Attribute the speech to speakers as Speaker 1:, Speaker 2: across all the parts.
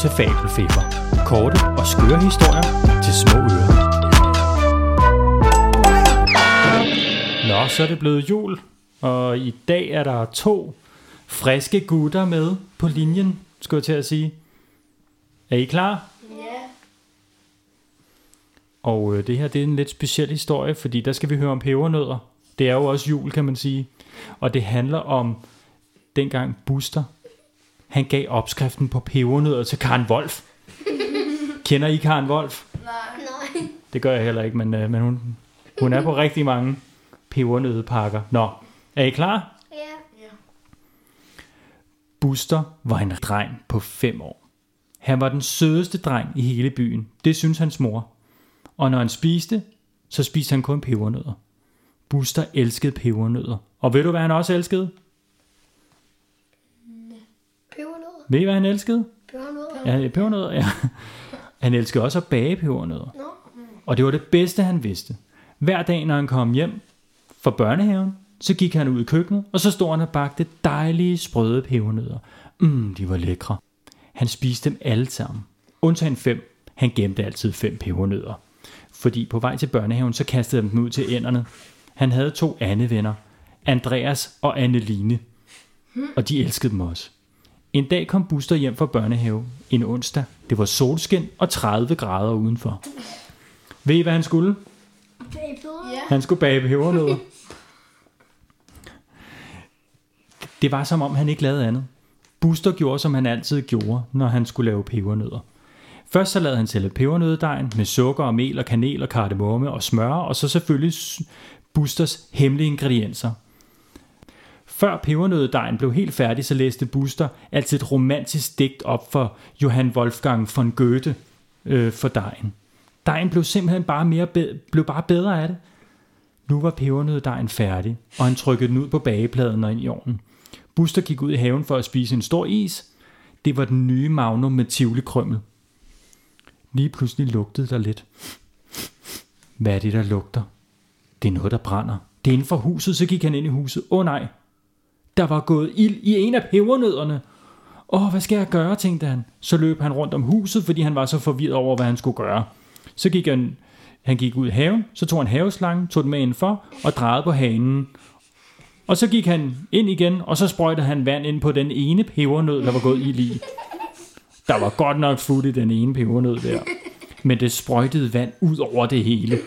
Speaker 1: til Fabelfeber. Korte og skøre historier til små ører. Nå, så er det blevet jul, og i dag er der to friske gutter med på linjen, skulle jeg til at sige. Er I klar?
Speaker 2: Ja.
Speaker 1: Og øh, det her det er en lidt speciel historie, fordi der skal vi høre om pebernødder. Det er jo også jul, kan man sige. Og det handler om dengang Buster, han gav opskriften på pebernødder til Karen Wolf. Kender I Karen Wolf?
Speaker 2: Nej.
Speaker 1: Det gør jeg heller ikke, men, øh, men hun, hun er på rigtig mange pebernøddepakker. Nå, er I klar?
Speaker 3: Ja.
Speaker 2: Ja.
Speaker 1: Buster var en dreng på 5 år. Han var den sødeste dreng i hele byen. Det synes hans mor. Og når han spiste, så spiste han kun pebernødder. Buster elskede pebernødder. Og ved du, hvad han også elskede?
Speaker 3: Pebernødder.
Speaker 1: Ved I, hvad han elskede?
Speaker 3: Pebernødder.
Speaker 1: Ja, pebernødder, ja. Han elskede også at bage pebernødder.
Speaker 3: Nå.
Speaker 1: Og det var det bedste, han vidste. Hver dag, når han kom hjem fra børnehaven, så gik han ud i køkkenet, og så stod han og bagte dejlige, sprøde pebernødder. Mmm, de var lækre. Han spiste dem alle sammen. Undtagen fem. Han gemte altid fem pebernødder. Fordi på vej til børnehaven, så kastede han dem ud til ænderne. Han havde to venner, Andreas og Anneline. Og de elskede dem også. En dag kom Buster hjem fra børnehave. En onsdag. Det var solskin og 30 grader udenfor. Ved I, hvad han skulle?
Speaker 2: Ja.
Speaker 1: Han skulle bage pebernødder. Det var som om, han ikke lavede andet. Buster gjorde, som han altid gjorde, når han skulle lave pebernødder. Først så lavede han selv pebernøddedejen med sukker og mel og kanel og kardemomme og smør, og så selvfølgelig Busters hemmelige ingredienser. Før pebernøddejen blev helt færdig, så læste Buster altid et romantisk digt op for Johann Wolfgang von Goethe øh, for dejen. Dejen blev simpelthen bare, mere be- blev bare bedre af det. Nu var pebernøddejen færdig, og han trykkede den ud på bagepladen og ind i ovnen. Buster gik ud i haven for at spise en stor is. Det var den nye Magnum med tivoli krømmel. Lige pludselig lugtede der lidt. Hvad er det, der lugter? Det er noget, der brænder. Det er inden for huset, så gik han ind i huset. Åh oh, nej, der var gået ild i en af pebernødderne. Åh, hvad skal jeg gøre, tænkte han. Så løb han rundt om huset, fordi han var så forvirret over, hvad han skulle gøre. Så gik han, han gik ud i haven, så tog han haveslangen, tog den med indenfor og drejede på hanen. Og så gik han ind igen, og så sprøjtede han vand ind på den ene pebernød, der var gået ild i. Der var godt nok fuld i den ene pebernød der. Men det sprøjtede vand ud over det hele.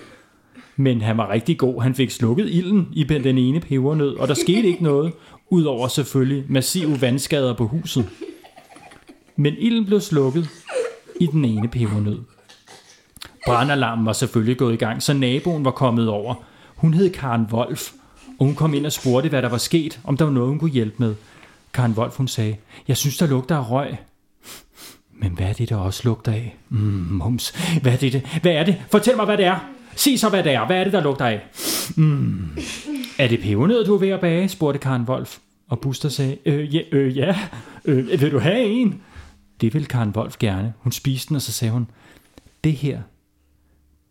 Speaker 1: Men han var rigtig god. Han fik slukket ilden i den ene pebernød, og der skete ikke noget, udover selvfølgelig massive vandskader på huset. Men ilden blev slukket i den ene pebernød. Brandalarmen var selvfølgelig gået i gang, så naboen var kommet over. Hun hed Karen Wolf, og hun kom ind og spurgte, hvad der var sket, om der var noget, hun kunne hjælpe med. Karen Wolf, hun sagde, jeg synes, der lugter af røg. Men hvad er det, der også lugter af? Mm, mums. Hvad er det. Hvad er det? Fortæl mig, hvad det er. Sig så, hvad det er. Hvad er det, der lugter af? Mm. Er det pebernød, du er ved at bage? spurgte Karen Wolf. Og Buster sagde, øh, ja, øh, ja. Øh, vil du have en? Det ville Karen Wolf gerne. Hun spiste den, og så sagde hun, det her,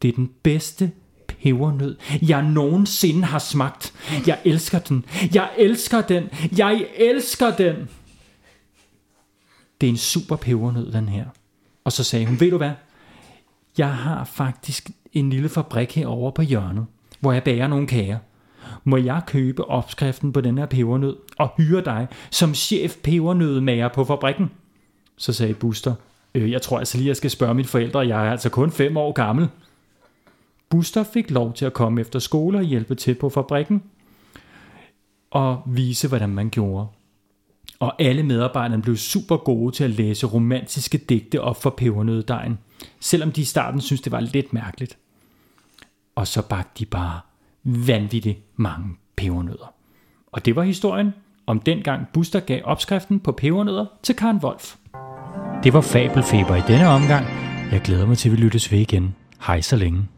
Speaker 1: det er den bedste pebernød, jeg nogensinde har smagt. Jeg elsker den. Jeg elsker den. Jeg elsker den. Det er en super pebernød, den her. Og så sagde hun, ved du hvad? Jeg har faktisk en lille fabrik herovre på hjørnet, hvor jeg bager nogle kager. Må jeg købe opskriften på den her pebernød og hyre dig som chef pebernødemager på fabrikken? Så sagde Buster, øh, jeg tror altså lige, jeg skal spørge mine forældre, jeg er altså kun fem år gammel. Buster fik lov til at komme efter skole og hjælpe til på fabrikken og vise, hvordan man gjorde. Og alle medarbejderne blev super gode til at læse romantiske digte op for pebernøddejen, selvom de i starten syntes, det var lidt mærkeligt. Og så bagte de bare vanvittigt mange pebernødder. Og det var historien om dengang Buster gav opskriften på pebernødder til Karen Wolf. Det var Fabelfeber i denne omgang. Jeg glæder mig til, at vi lyttes ved igen. Hej så længe.